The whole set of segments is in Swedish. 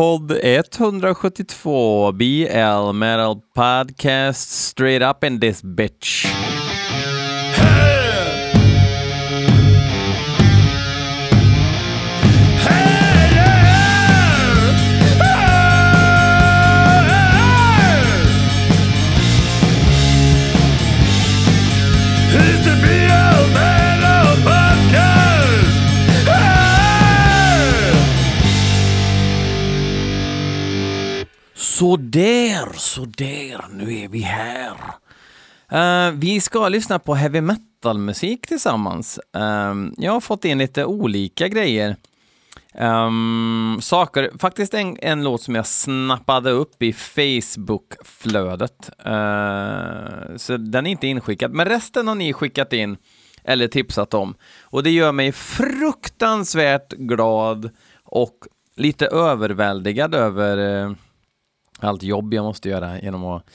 podd 172 BL Metal Podcast straight up in this bitch. Sådär, sådär, nu är vi här. Uh, vi ska lyssna på heavy metal-musik tillsammans. Uh, jag har fått in lite olika grejer. Um, saker, faktiskt en, en låt som jag snappade upp i Facebook-flödet. Uh, så den är inte inskickad, men resten har ni skickat in eller tipsat om. Och det gör mig fruktansvärt glad och lite överväldigad över allt jobb jag måste göra genom att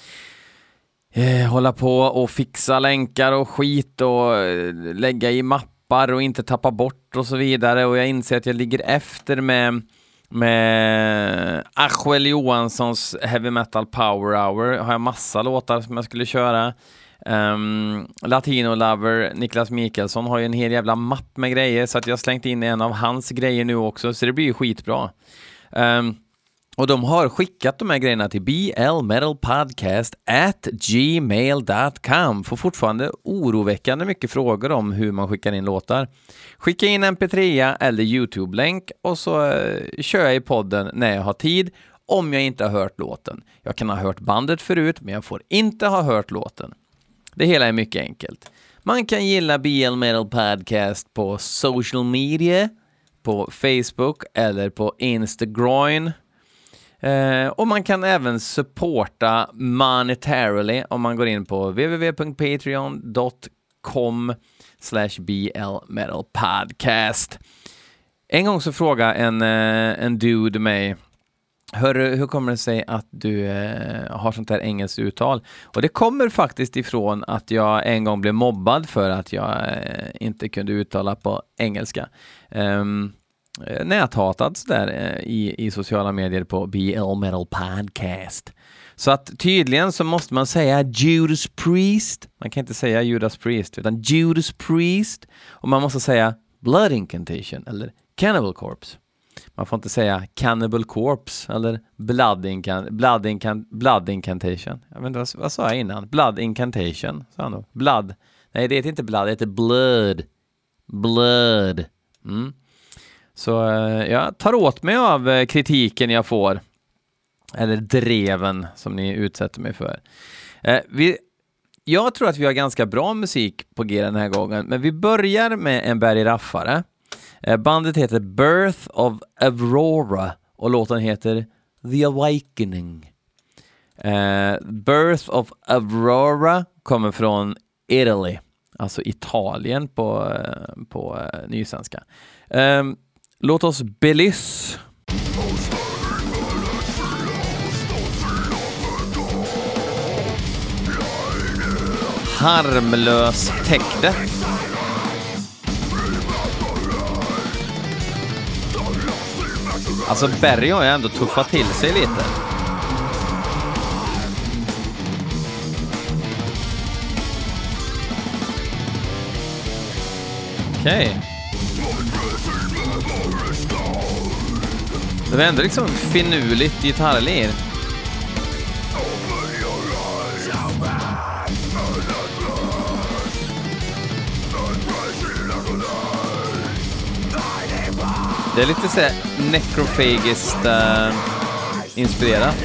eh, hålla på och fixa länkar och skit och eh, lägga i mappar och inte tappa bort och så vidare och jag inser att jag ligger efter med med Achuel Johanssons Heavy Metal Power Hour har jag massa låtar som jag skulle köra. Um, Latino Lover, Niklas Mikaelsson har ju en hel jävla mapp med grejer så att jag har slängt in en av hans grejer nu också så det blir ju skitbra. Um, och de har skickat de här grejerna till blmetalpodcast at gmail.com. Får fortfarande oroväckande mycket frågor om hur man skickar in låtar. Skicka in mp3 eller YouTube-länk och så eh, kör jag i podden när jag har tid om jag inte har hört låten. Jag kan ha hört bandet förut, men jag får inte ha hört låten. Det hela är mycket enkelt. Man kan gilla BL Metal Podcast på social media, på Facebook eller på Instagram. Eh, och man kan även supporta monetarily om man går in på www.patreon.com slash blmetalpodcast. En gång så frågade en, eh, en dude mig Hörru, hur kommer det sig att du eh, har sånt här engelskt uttal? Och det kommer faktiskt ifrån att jag en gång blev mobbad för att jag eh, inte kunde uttala på engelska. Um, Eh, näthatad sådär eh, i, i sociala medier på BL Metal Podcast. Så att tydligen så måste man säga Judas Priest. Man kan inte säga Judas Priest, utan Judas Priest. Och man måste säga Blood Incantation eller Cannibal Corpse. Man får inte säga Cannibal Corpse eller Blood, incan blood, incan blood Incantation. Jag vet inte, vad, vad sa jag innan? Blood Incantation, sa han då. Blood. Nej, det heter inte Blood, det heter Blood. Blood. Mm. Så eh, jag tar åt mig av eh, kritiken jag får. Eller dreven som ni utsätter mig för. Eh, vi, jag tror att vi har ganska bra musik på G den här gången, men vi börjar med en bergraffare. raffare. bandet heter Birth of Aurora och låten heter The Awakening. Uh, Birth of Aurora kommer från Italy, alltså Italien på, på uh, nysvenska. Eh, låt oss belys. Harmlös täckte. Alltså Berry har ju ändå tuffat till sig lite. Okej. Det var ändå liksom finurligt gitarrlir. Det är lite såhär necrophagiskt uh, eh, inspirerat.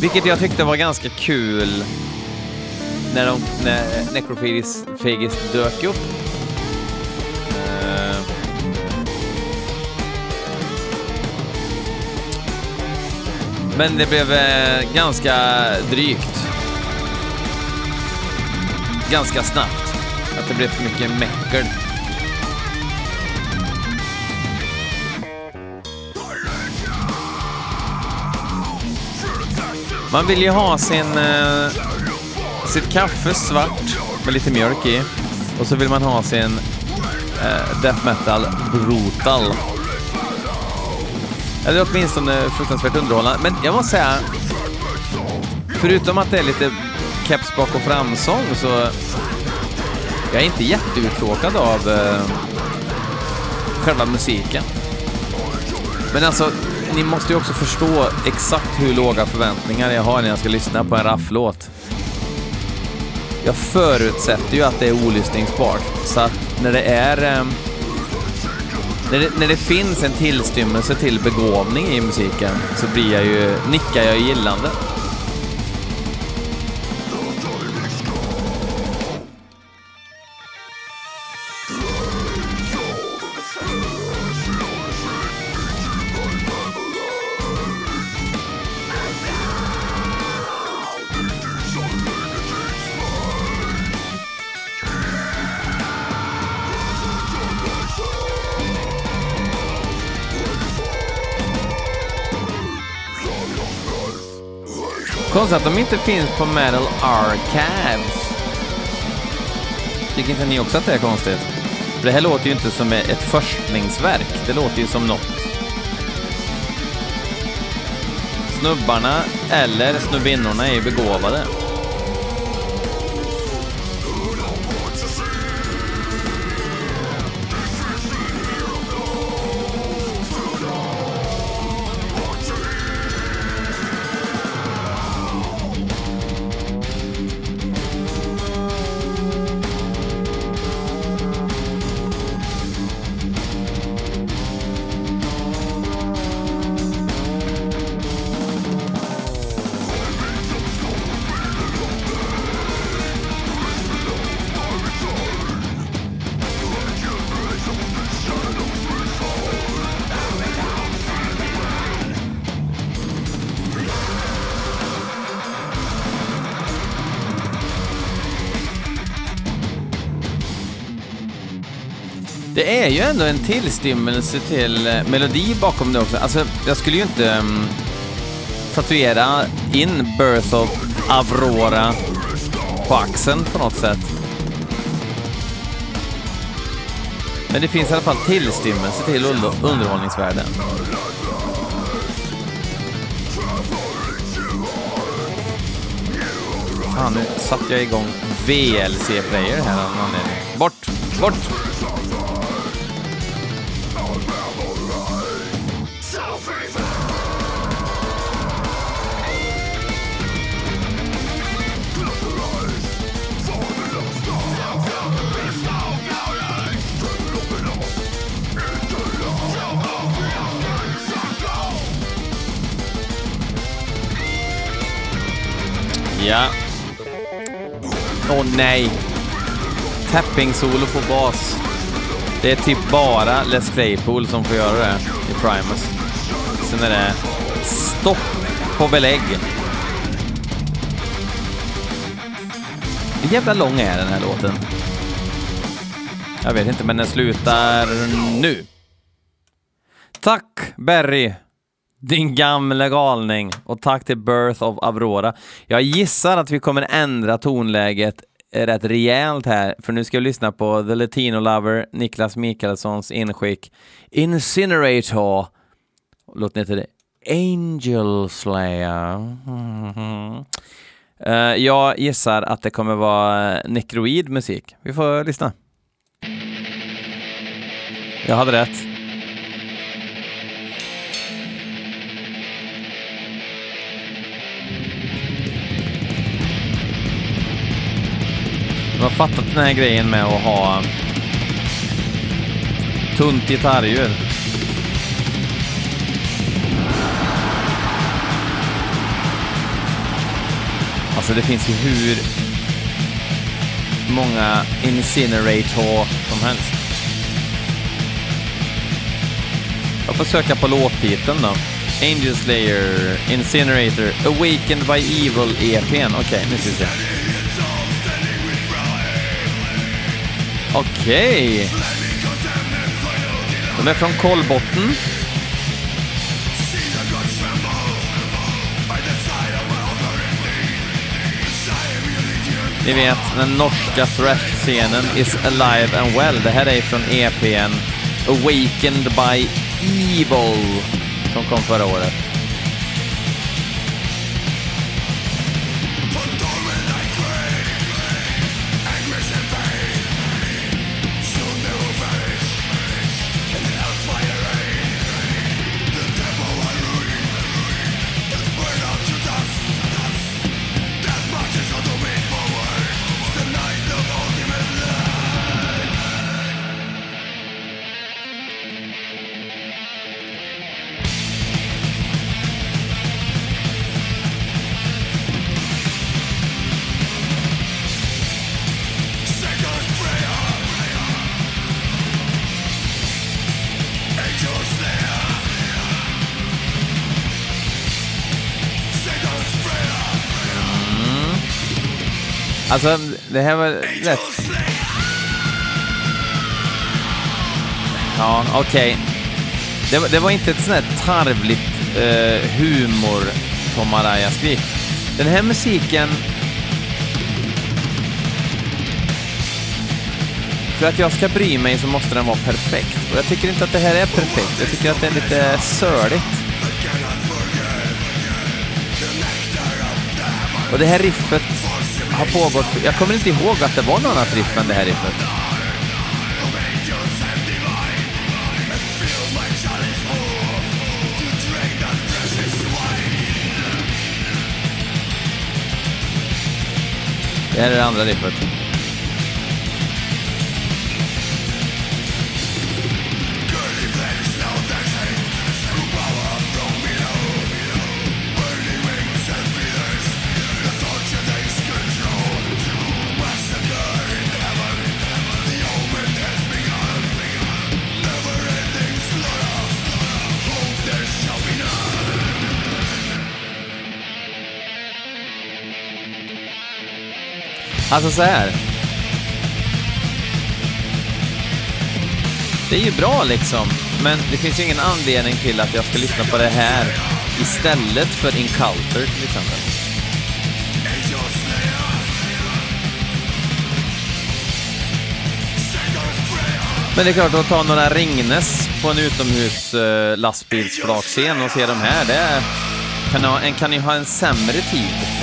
Vilket jag tyckte var ganska kul när, de, när necrophagist dök upp. Men det blev eh, ganska drygt. Ganska snabbt. Att det blev för mycket meckel. Man vill ju ha sin, eh, sitt kaffe svart med lite mjölk i. Och så vill man ha sin eh, death metal brutal eller åtminstone fruktansvärt underhållande. Men jag måste säga, förutom att det är lite keps bak och framsång så jag är inte jätteuttråkad av eh, själva musiken. Men alltså, ni måste ju också förstå exakt hur låga förväntningar jag har när jag ska lyssna på en rafflåt. Jag förutsätter ju att det är olyssningsbart, så att när det är... Eh, när det, när det finns en tillstymmelse till begåvning i musiken så blir jag ju, nickar jag gillande. Konstigt att de inte finns på Metal Archives. Tycker inte ni också att det är konstigt? För det här låter ju inte som ett forskningsverk. Det låter ju som något. Snubbarna eller snubbinnorna är ju begåvade. Det är ju ändå en tillstymmelse till eh, melodi bakom det också. Alltså, jag skulle ju inte um, tatuera in Birth of Aurora på axeln på något sätt. Men det finns i alla fall tillstymmelse till under underhållningsvärden. Fan, nu satte jag igång VLC-player här av någon anledning. Bort! Bort! Ja. Åh nej. Tapping-solo på bas. Det är typ bara Les Claypool som får göra det i Primus. Sen är det stopp på belägg. Hur jävla lång är den här låten? Jag vet inte, men den slutar nu. Tack, Berry. Din gamla galning. Och tack till Birth of Aurora. Jag gissar att vi kommer ändra tonläget eh, rätt rejält här, för nu ska vi lyssna på The Latino Lover, Niklas Mikaelssons inskick, Incinerator. Låten heter det Angel Slayer. Mm. Uh, jag gissar att det kommer vara eh, nekroid musik. Vi får lyssna. Jag hade rätt. De har fattat den här grejen med att ha tunt gitarrljud. Alltså det finns ju hur många Incinerator som helst. Jag får söka på låttiteln då. Angel Slayer, Incinerator, Awakened by Evil EPn. Okej, okay, nu ska vi se. Okej. Okay. De är från Kolbotten. Ni vet, den norska thrash-scenen is alive and well. Det här är från EPn Awakened by Evil. som kom förra året. Alltså, det här var rätt... Ja, okej. Det, var- det var inte ett sånt här tarvligt eh, humor Tom Araya-skrik. Den här musiken... För att jag ska bry mig så måste den vara perfekt. Och jag tycker inte att det här är perfekt. Jag tycker att det är lite söligt. Och det här riffet har pågått... Jag kommer inte ihåg att det var något annat riff än det här riffet. Det här är det andra riffet. Alltså så här. Det är ju bra liksom, men det finns ju ingen anledning till att jag ska lyssna på det här istället för Inculter till exempel. Men det är klart, att ta några Ringnes på en utomhus eh, lastbilsflakscen och se de här, det är kan, ha, en kan ju ha en sämre tid.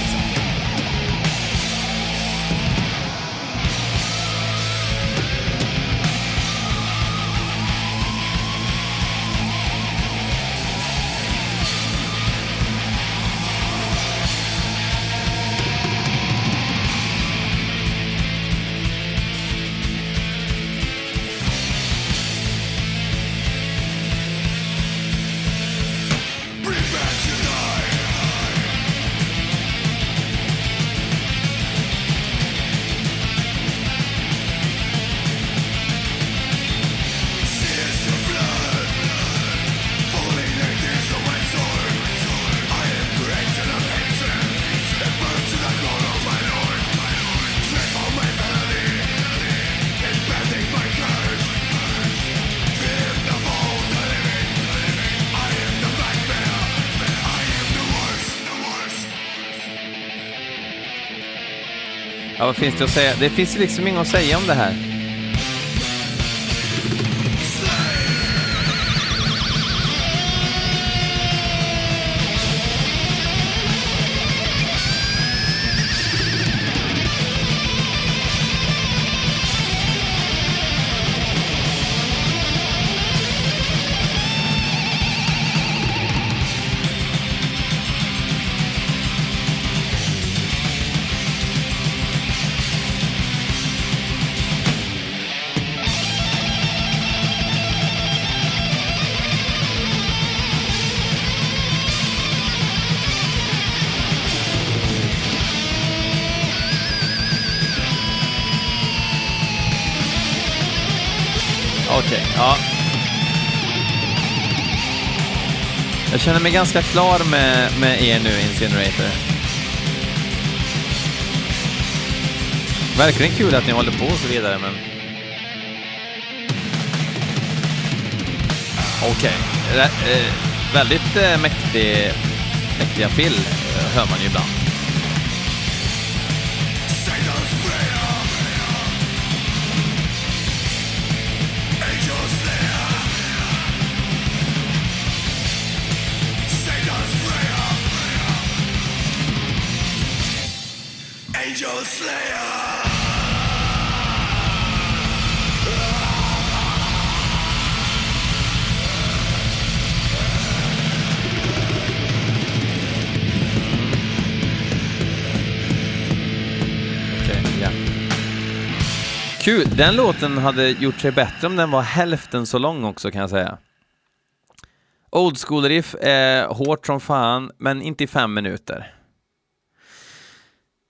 Vad finns det att säga? Det finns liksom inget att säga om det här. Jag mig ganska klar med, med er nu, Incinerator. Verkligen kul att ni håller på och så vidare, men... Okej. Okay. eh, väldigt eh, mäktig, mäktiga fill eh, hör man ju ibland. Kul. Den låten hade gjort sig bättre om den var hälften så lång också kan jag säga. Old school riff är hårt som fan, men inte i fem minuter.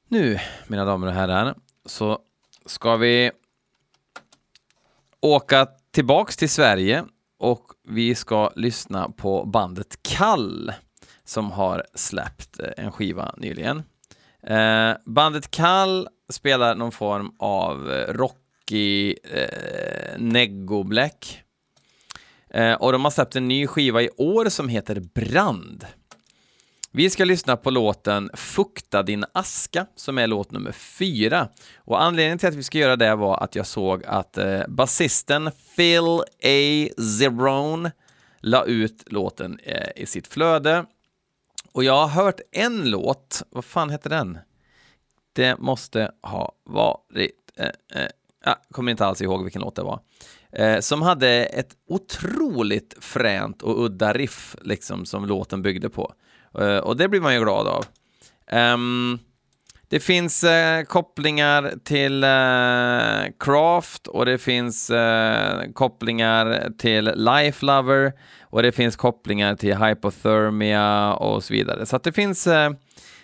Nu, mina damer och herrar, så ska vi åka tillbaks till Sverige och vi ska lyssna på bandet Kall som har släppt eh, en skiva nyligen. Eh, bandet Kall spelar någon form av rockig eh, neggo-black. Eh, och de har släppt en ny skiva i år som heter Brand. Vi ska lyssna på låten Fukta din aska som är låt nummer fyra. Och anledningen till att vi ska göra det var att jag såg att eh, basisten Phil A. Zerone la ut låten eh, i sitt flöde. Och jag har hört en låt, vad fan heter den? Det måste ha varit, eh, eh, jag kommer inte alls ihåg vilken låt det var, eh, som hade ett otroligt fränt och udda riff liksom som låten byggde på. Eh, och det blir man ju glad av. Um, det finns eh, kopplingar till eh, Craft och det finns eh, kopplingar till Life Lover och det finns kopplingar till Hypothermia och så vidare. Så att det finns, eh,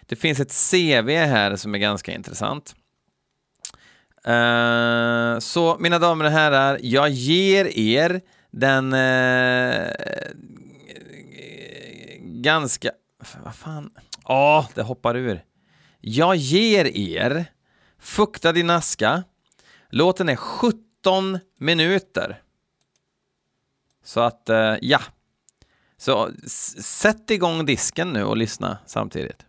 det finns ett CV här som är ganska intressant. Eh, så mina damer och herrar, jag ger er den ganska... Vad fan? Ja, det hoppar ur. Jag ger er Fukta din aska. Låten är 17 minuter. Så att, eh, ja. Så sätt igång disken nu och lyssna samtidigt.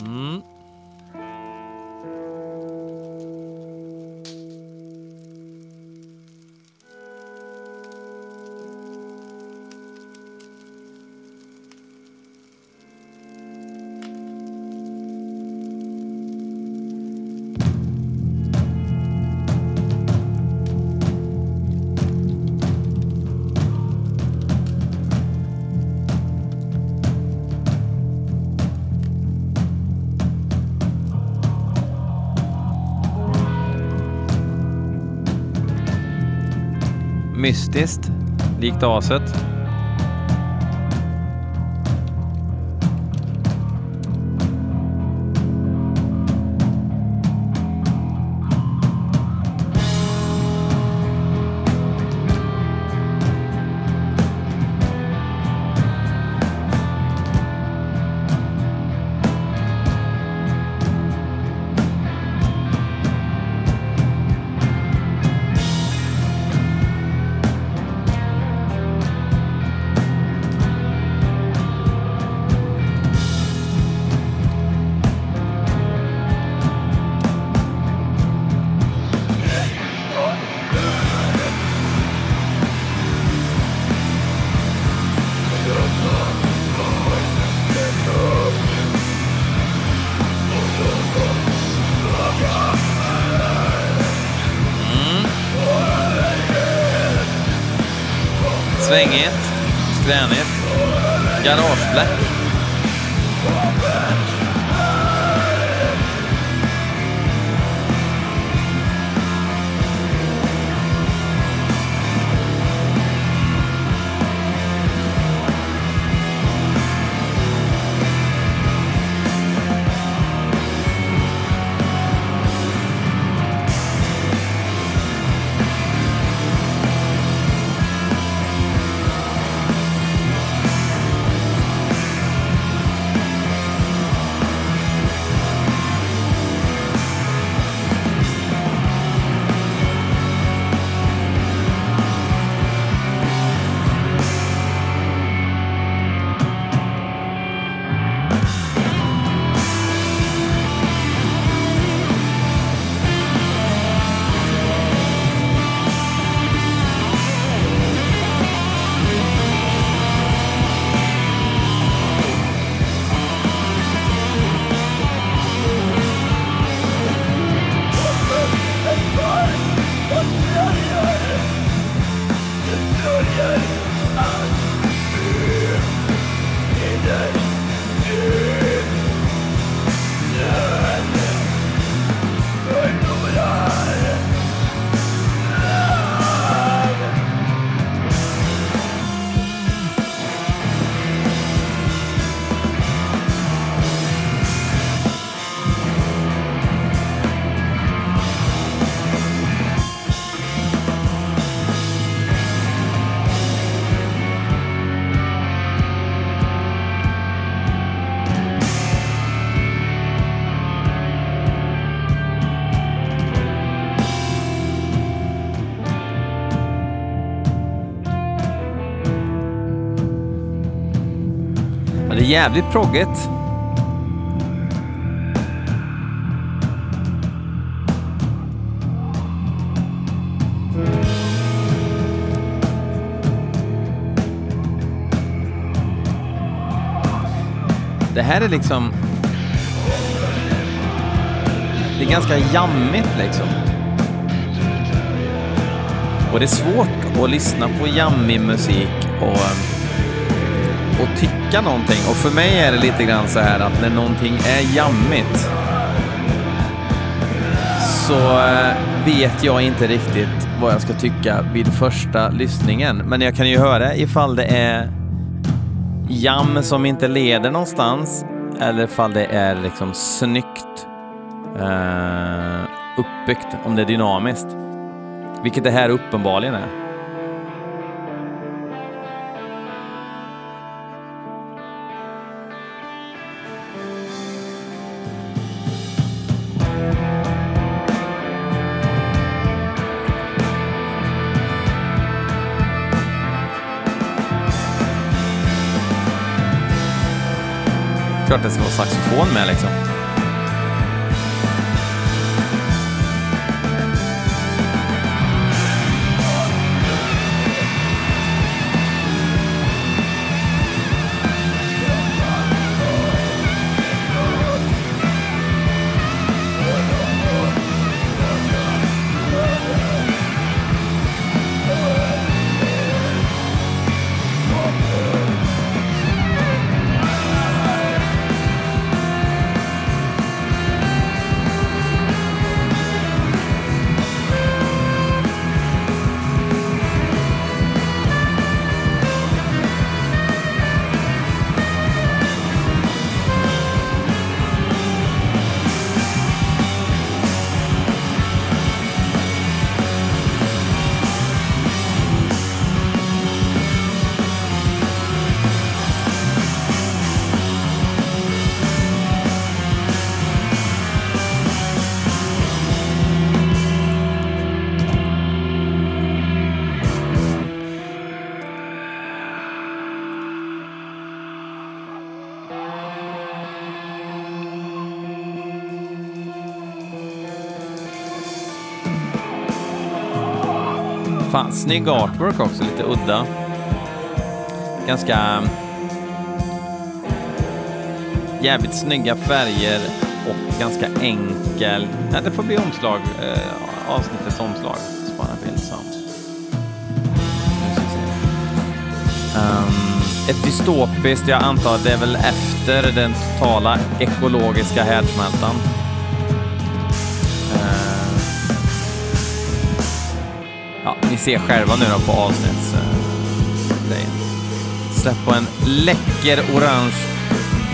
Mm. Mystiskt, likt aset. Svängigt, skränigt, garageblack. Jävligt proggigt. Det här är liksom... Det är ganska jammigt liksom. Och det är svårt att lyssna på jammig musik och, och tycka någonting. Och för mig är det lite grann så här att när någonting är jammigt så eh, vet jag inte riktigt vad jag ska tycka vid första lyssningen. Men jag kan ju höra ifall det är jam som inte leder någonstans eller ifall det är liksom snyggt eh, uppbyggt, om det är dynamiskt. Vilket det här uppenbarligen är. Klart det ska vara saxofon med liksom. Fan, snygg artwork också, lite udda. Ganska... Mm, jävligt snygga färger och ganska enkel. Nej, det får bli omslag. Eh, avsnittets omslag. Spara bild som. Ehm, ett dystopiskt, jag antar det är väl efter den totala ekologiska härdsmältan. Ja, ni ser själva nu då på avsnittsgrejen. Eh, Släpp på en läcker orange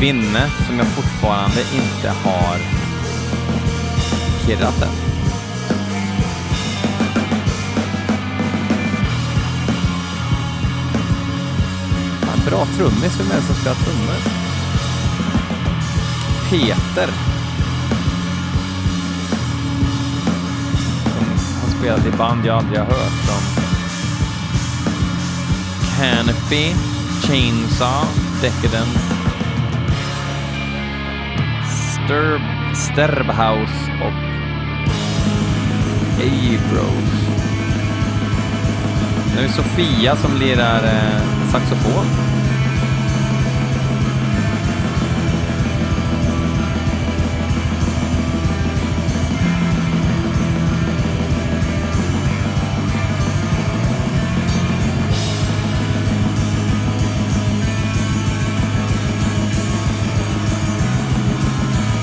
vinne som jag fortfarande inte har kirrat än. Bra trummis, vem är det som spelar trummor? Peter. Spelat i band jag aldrig har hört som Canopy, Chainsaw, Decadence, Sturb, Sterbhouse och Abros. Nu är det Sofia som lirar eh, saxofon.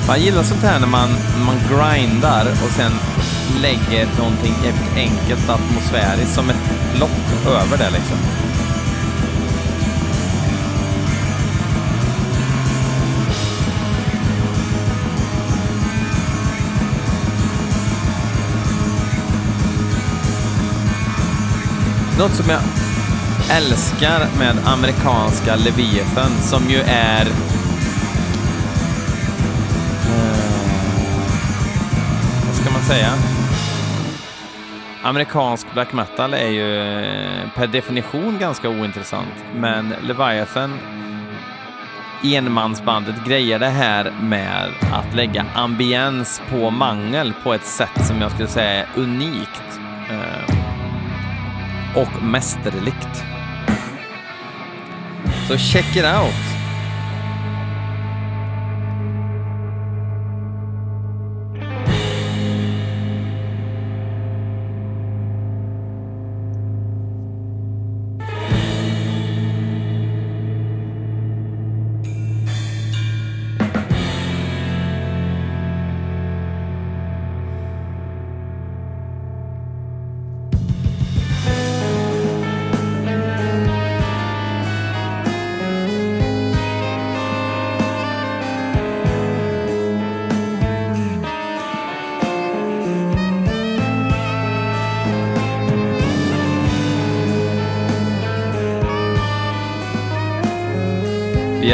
Man gillar sånt här när man, man grindar och sen lägger någonting jävligt enkelt atmosfäriskt som ett lock över det liksom. Något som jag älskar med amerikanska Leviathan som ju är säga? Amerikansk black metal är ju eh, per definition ganska ointressant, men Leviathan enmansbandet grejer det här med att lägga ambiens på mangel på ett sätt som jag skulle säga är unikt eh, och mästerligt. Så check it out!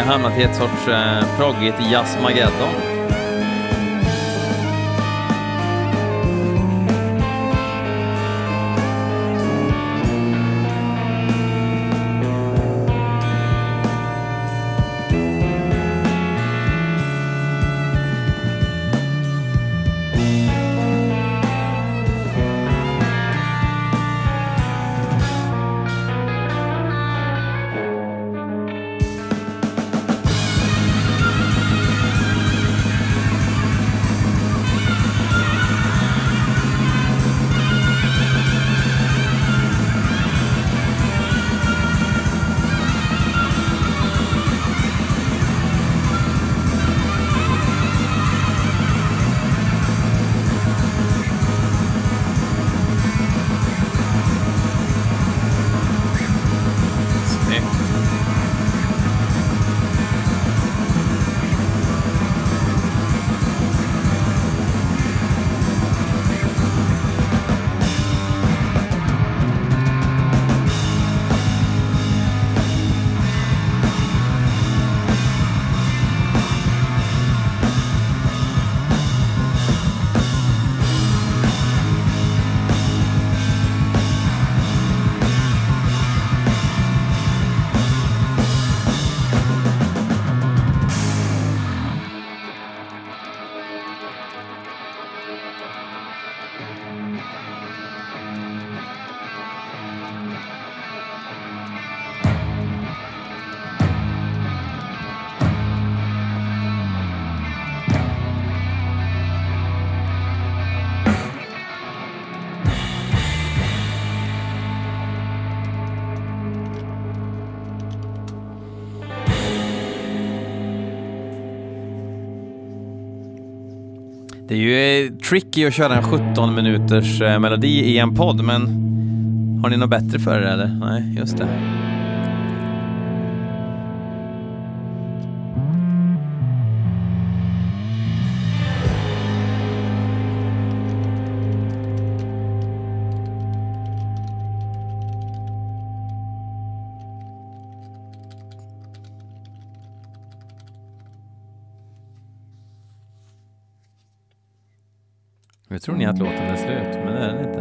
Vi har hamnat i ett sorts eh, proggigt jazzmageddon. Det är ju eh, tricky att köra en 17 minuters eh, melodi i en podd, men har ni något bättre för er eller? Nej, just det. Tror ni att låten är slut, men det är den inte.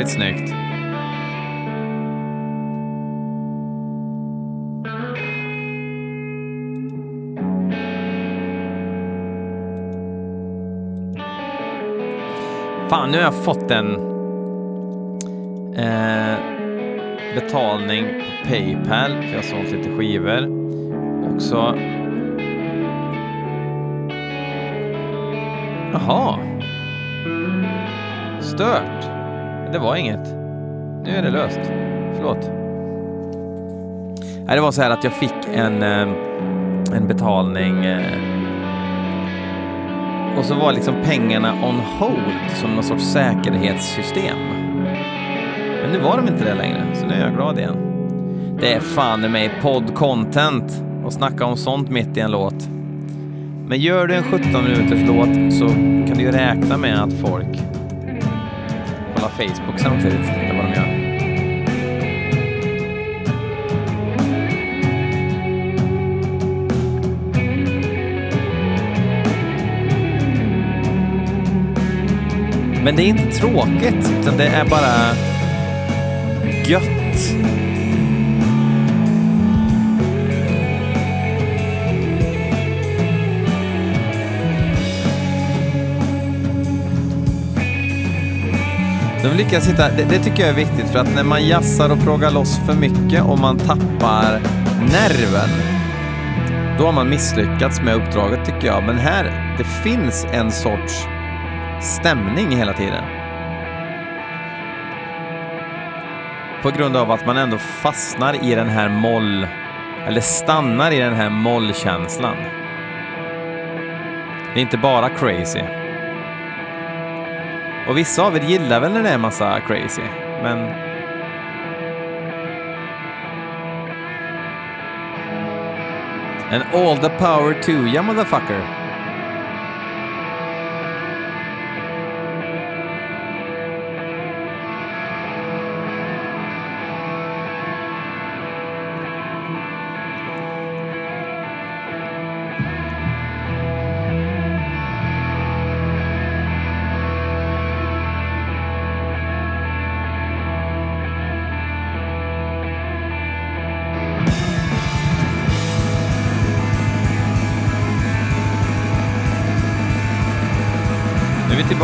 Jävligt snyggt. Fan, nu har jag fått en eh, betalning på Paypal för jag har sålt lite skivor. Och så... Jaha. Stört. Det var inget. Nu är det löst. Förlåt. Nej, det var så här att jag fick en, eh, en betalning eh, och så var liksom pengarna on hold som någon sorts säkerhetssystem. Men nu var de inte det längre, så nu är jag glad igen. Det är fan i mig podd-content och snacka om sånt mitt i en låt. Men gör du en 17 minuters låt så kan du ju räkna med att folk Facebook samtidigt, eller vad de gör. Men det är inte tråkigt, utan det är bara gött. De lyckas hitta, det, det tycker jag är viktigt för att när man jassar och proggar loss för mycket och man tappar nerven, då har man misslyckats med uppdraget tycker jag. Men här, det finns en sorts stämning hela tiden. På grund av att man ändå fastnar i den här moll, eller stannar i den här mollkänslan. Det är inte bara crazy. Och vissa av er gillar väl när det är massa crazy, men... And all the power to ya motherfucker.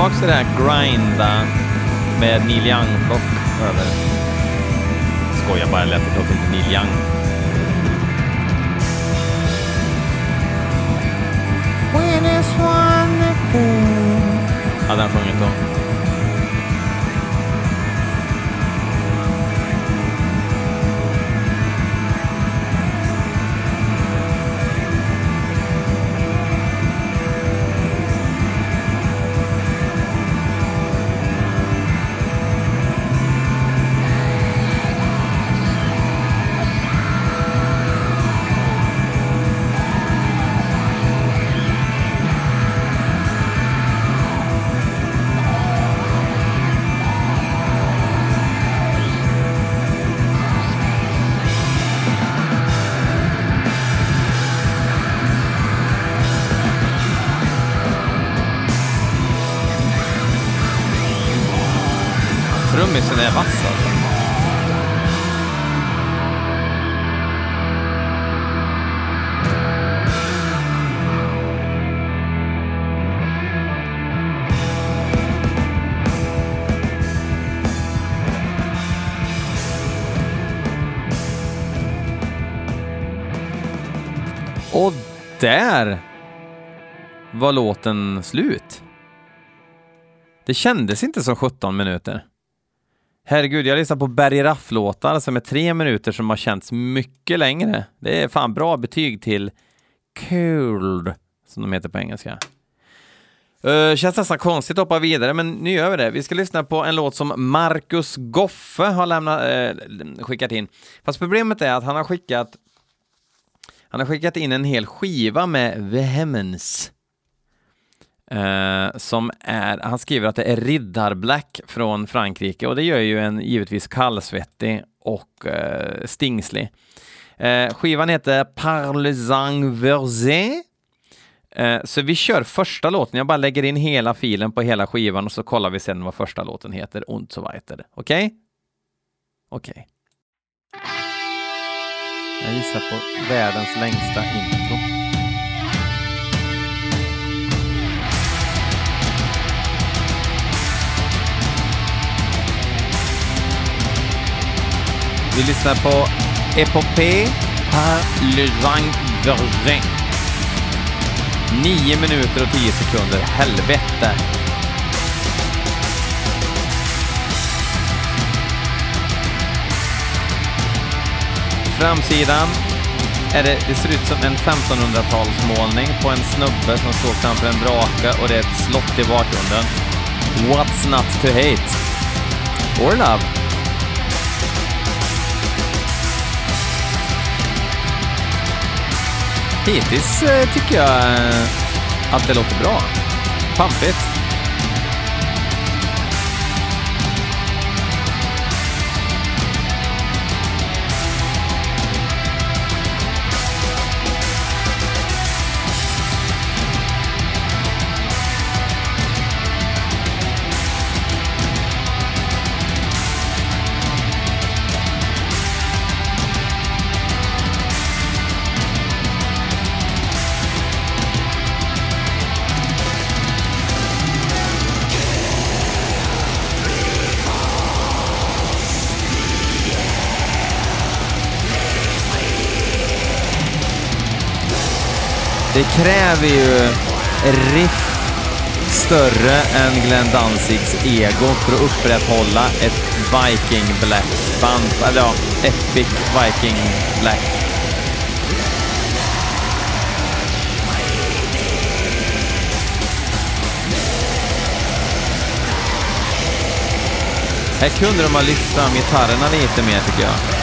Tillbaka till det här grinda med Neil Young-plock över. Skojar bara, lätt låter inte Neil Young. When it's wonderful. Hade han sjungit då. Var låten slut. Det kändes inte som 17 minuter. Herregud, jag lyssnar på Berg Raff-låtar som är tre minuter som har känts mycket längre. Det är fan bra betyg till Cold, som de heter på engelska. Uh, känns nästan konstigt att hoppa vidare, men nu gör vi det. Vi ska lyssna på en låt som Marcus Goffe har lämnat, uh, skickat in. Fast problemet är att han har skickat han har skickat in en hel skiva med Vehemence. Uh, som är, han skriver att det är Riddarblack från Frankrike och det gör ju en givetvis kallsvettig och uh, stingslig. Uh, skivan heter Parlezang Versé. Så vi kör första låten, jag bara lägger in hela filen på hela skivan och så kollar vi sen vad första låten heter, und so weiter. Okej? Okay? Okej. Okay. Jag gissar på världens längsta intro. Vi lyssnar på Epopée par le Jean Vergin. 9 minuter och 10 sekunder. Helvete! Framsidan är det, det ser ut som en 1500-talsmålning på en snubbe som står framför en drake och det är ett slott i bakgrunden. What's not to hate? Or love? Hittills eh, tycker jag eh, att det låter bra. Pampigt. Det kräver ju riff större än Glenn Danzigs ego för att upprätthålla ett Viking Black-band, eller ja, Epic Viking Black. Här kunde de ha lyft fram gitarrerna lite mer tycker jag.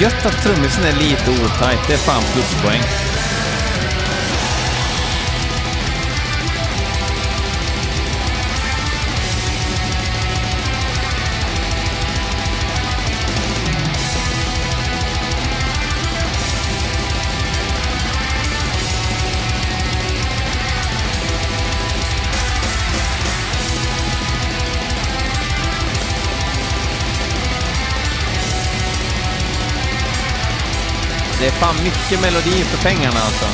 Gött att trummisen är lite otajt, det är fan pluspoäng. Fan mycket melodi för pengarna alltså.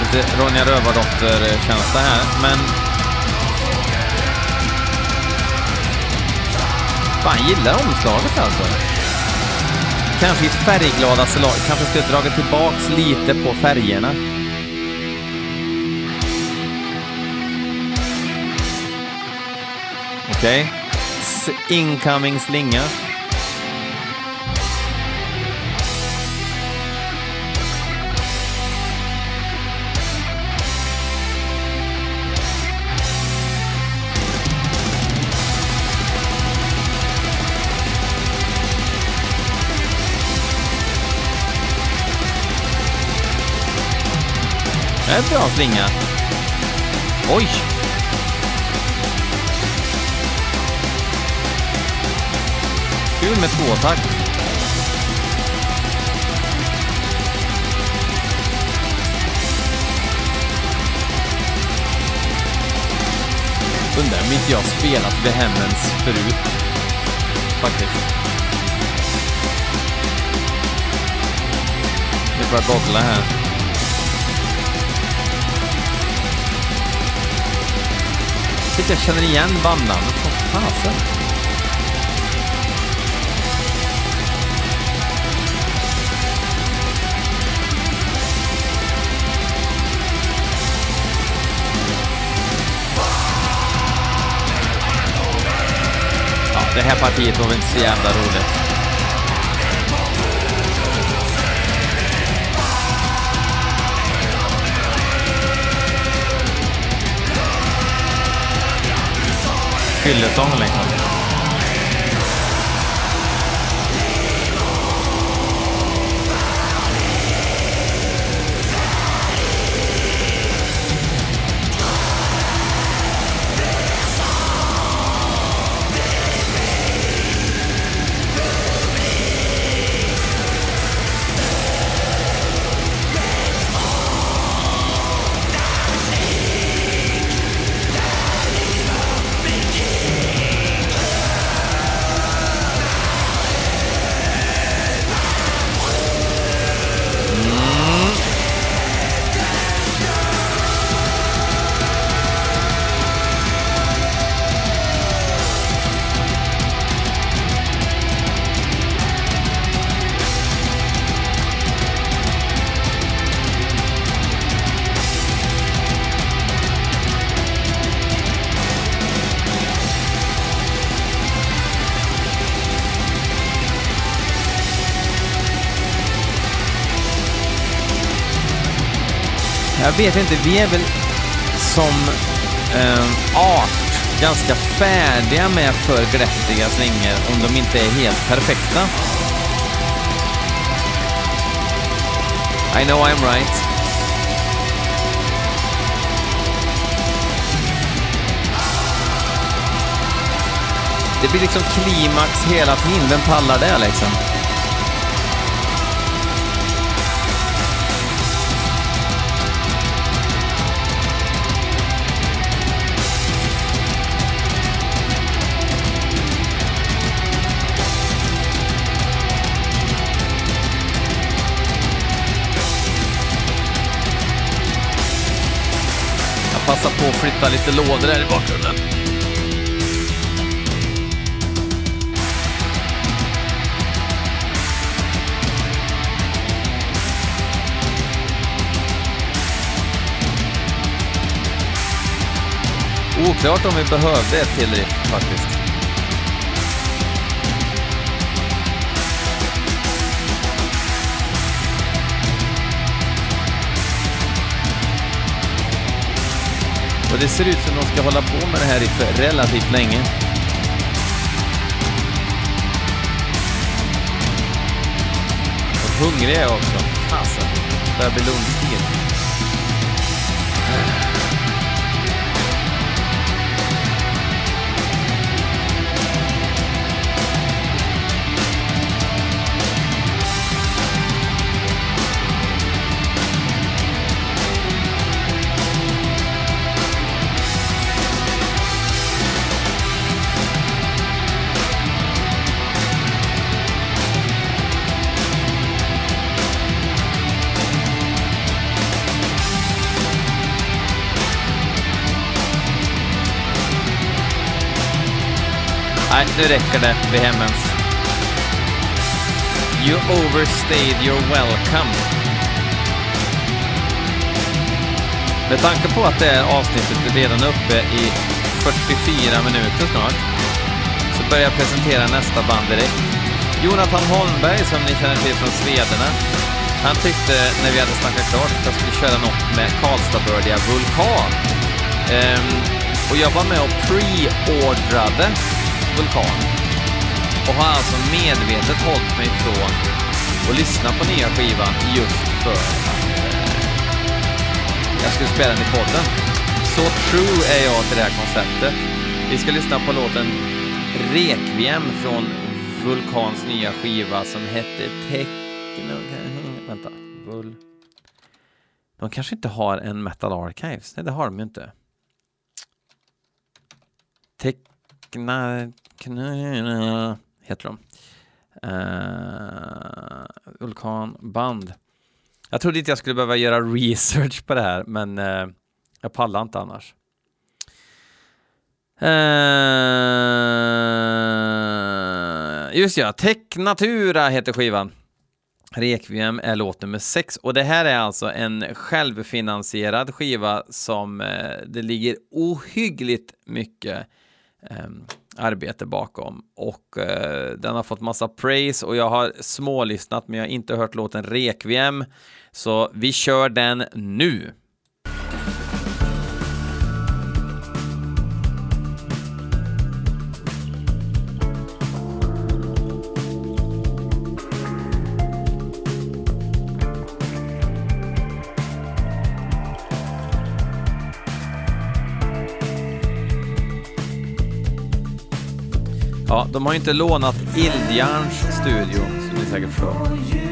Lite Ronja Rövardotter-känsla här, men... Fan, gillar omslaget alltså. Kanske i färggladaste lag. Kanske skulle dragit tillbaks lite på färgerna. Okej. Okay. Incoming slinga. En bra slinga. Oj! Kul med tvåtakt. Undrar om inte jag spelat Vehemens förut. Faktiskt. Nu får jag googla här. Tycker jag känner igen bandnamnet som fasen. Alltså. Ja, det här partiet var väl inte så jävla roligt. Fyllesång liksom. Jag vet inte, vi är väl som eh, art ganska färdiga med för glättiga slingor om de inte är helt perfekta. I know I'm right. Det blir liksom klimax hela tiden. Vem pallar det liksom? Passa på att flytta lite lådor här i bakgrunden. Oklart om vi behövde ett till faktiskt. Det ser ut som de ska hålla på med det här riffet relativt länge. Och hungrig är jag också. Fasen. Börjar bli lunchtid. Nu räcker det vid hemmens. You overstayed your welcome. Med tanke på att det här avsnittet är redan uppe i 44 minuter snart, så börjar jag presentera nästa band direkt. Jonathan Holmberg, som ni känner till från Svederna, han tyckte när vi hade snackat klart att jag skulle köra något med Karlstadbördiga Vulkan. Ehm, och jag var med och pre-ordrade Vulkan. Och har alltså medvetet hållit mig ifrån att lyssna på nya skivan just för att jag skulle spela den i podden. Så true är jag till det här konceptet. Vi ska lyssna på låten Rekviem från Vulkans nya skiva som hette Techno... Vänta. Vul... De kanske inte har en Metal Archives? Nej, det har de ju inte. Tech kna- Heter de. Uh, vulkanband. Jag trodde inte jag skulle behöva göra research på det här, men uh, jag pallar inte annars. Uh, just ja, Technatura heter skivan. Requiem är låt nummer sex och det här är alltså en självfinansierad skiva som det ligger ohyggligt mycket Ehm, arbete bakom och eh, den har fått massa praise och jag har smålyssnat men jag har inte hört låten Requiem så vi kör den nu. De har ju inte lånat Ildjärns studio, som ni säkert förstår.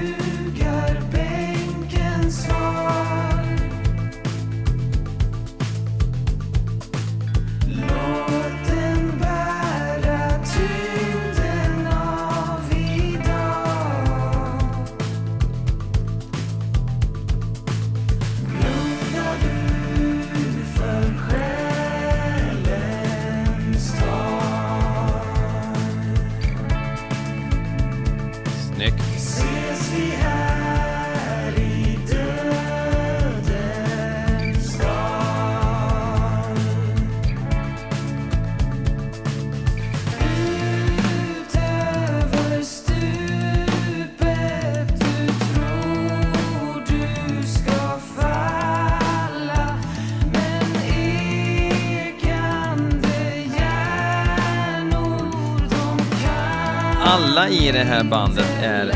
Alla i det här bandet är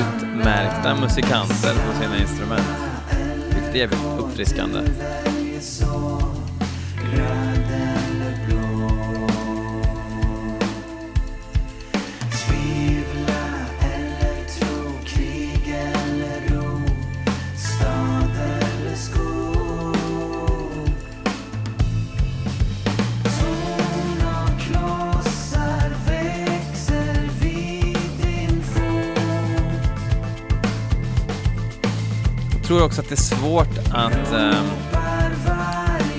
utmärkta musikanter på sina instrument. Vilket är jävligt uppfriskande. Tror också att det är svårt att eh,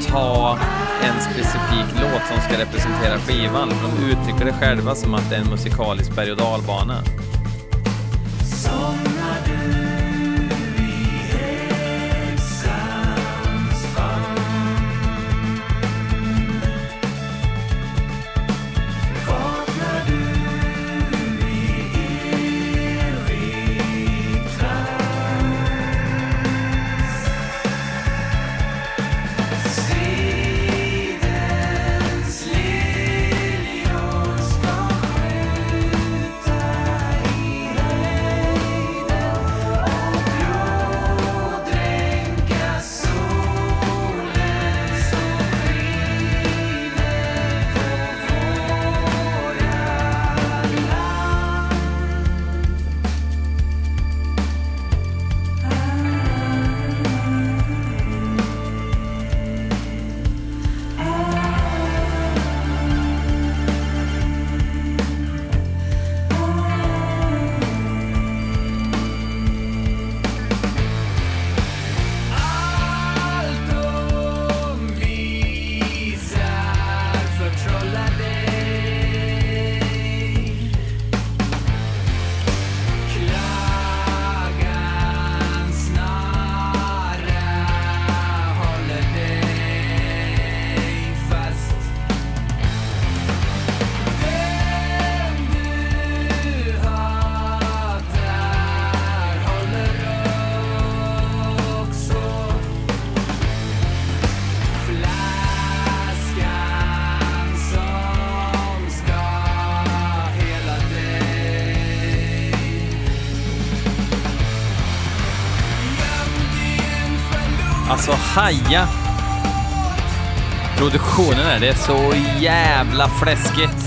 ta en specifik låt som ska representera skivan. De uttrycker det själva som att det är en musikalisk berg och dalbana. Alltså haja! Produktionen är det är så jävla fläskigt.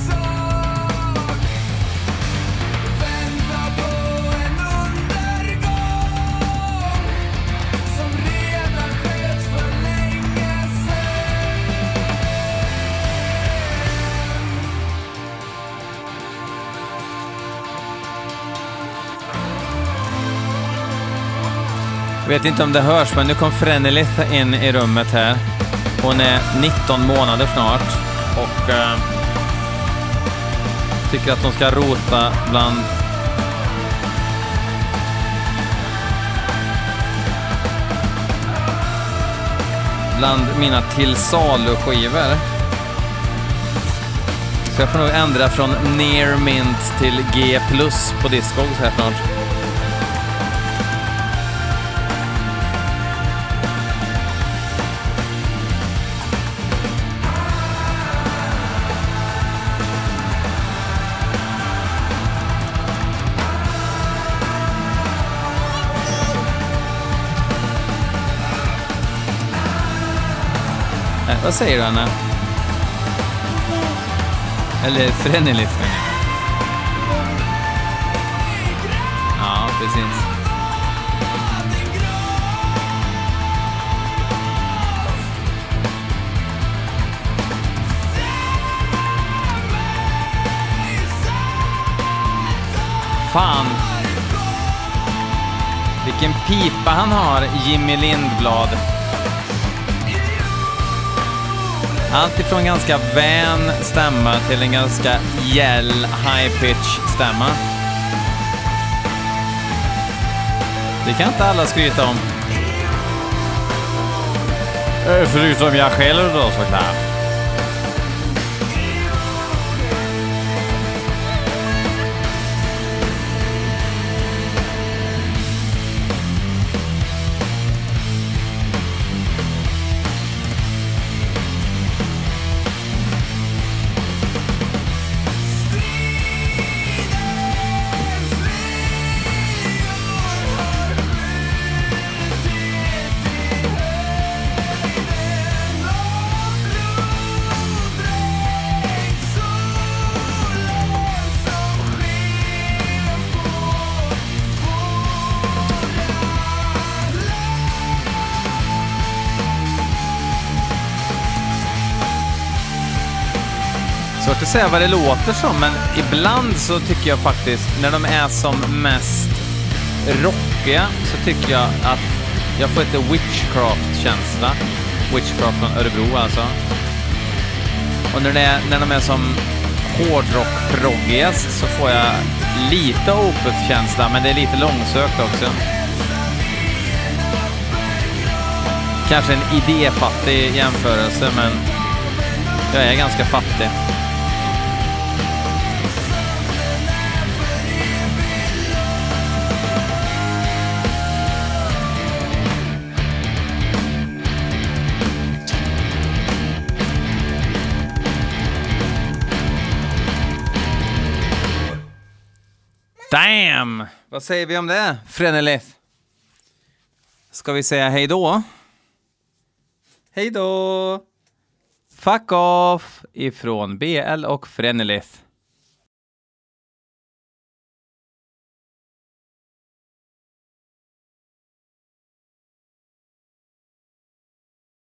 Vet inte om det hörs, men nu kom Frenelith in i rummet här. Hon är 19 månader snart och eh, tycker att hon ska rota bland bland mina till salu-skivor. Så jag får nog ändra från near mint till G plus på Discogs här snart. Vad säger du, Anna? Eller Frenelith, menar jag. Ja, precis. Fan. Vilken pipa han har, Jimmy Lindblad. Allt ifrån ganska vän stämma till en ganska gäll high pitch stämma. Det kan inte alla skryta om. Eh, förutom jag själv då såklart. Säga vad det låter som, men ibland så tycker jag faktiskt, när de är som mest rockiga, så tycker jag att jag får lite witchcraft-känsla. Witchcraft från Örebro alltså. Och när, det är, när de är som hårdrock-proggigast så får jag lite Opeth-känsla, men det är lite långsökt också. Kanske en idéfattig jämförelse, men jag är ganska fattig. Damn! Vad säger vi om det, Frenelith? Ska vi säga hej då? Hej då! Fuck off ifrån BL och Frenelith.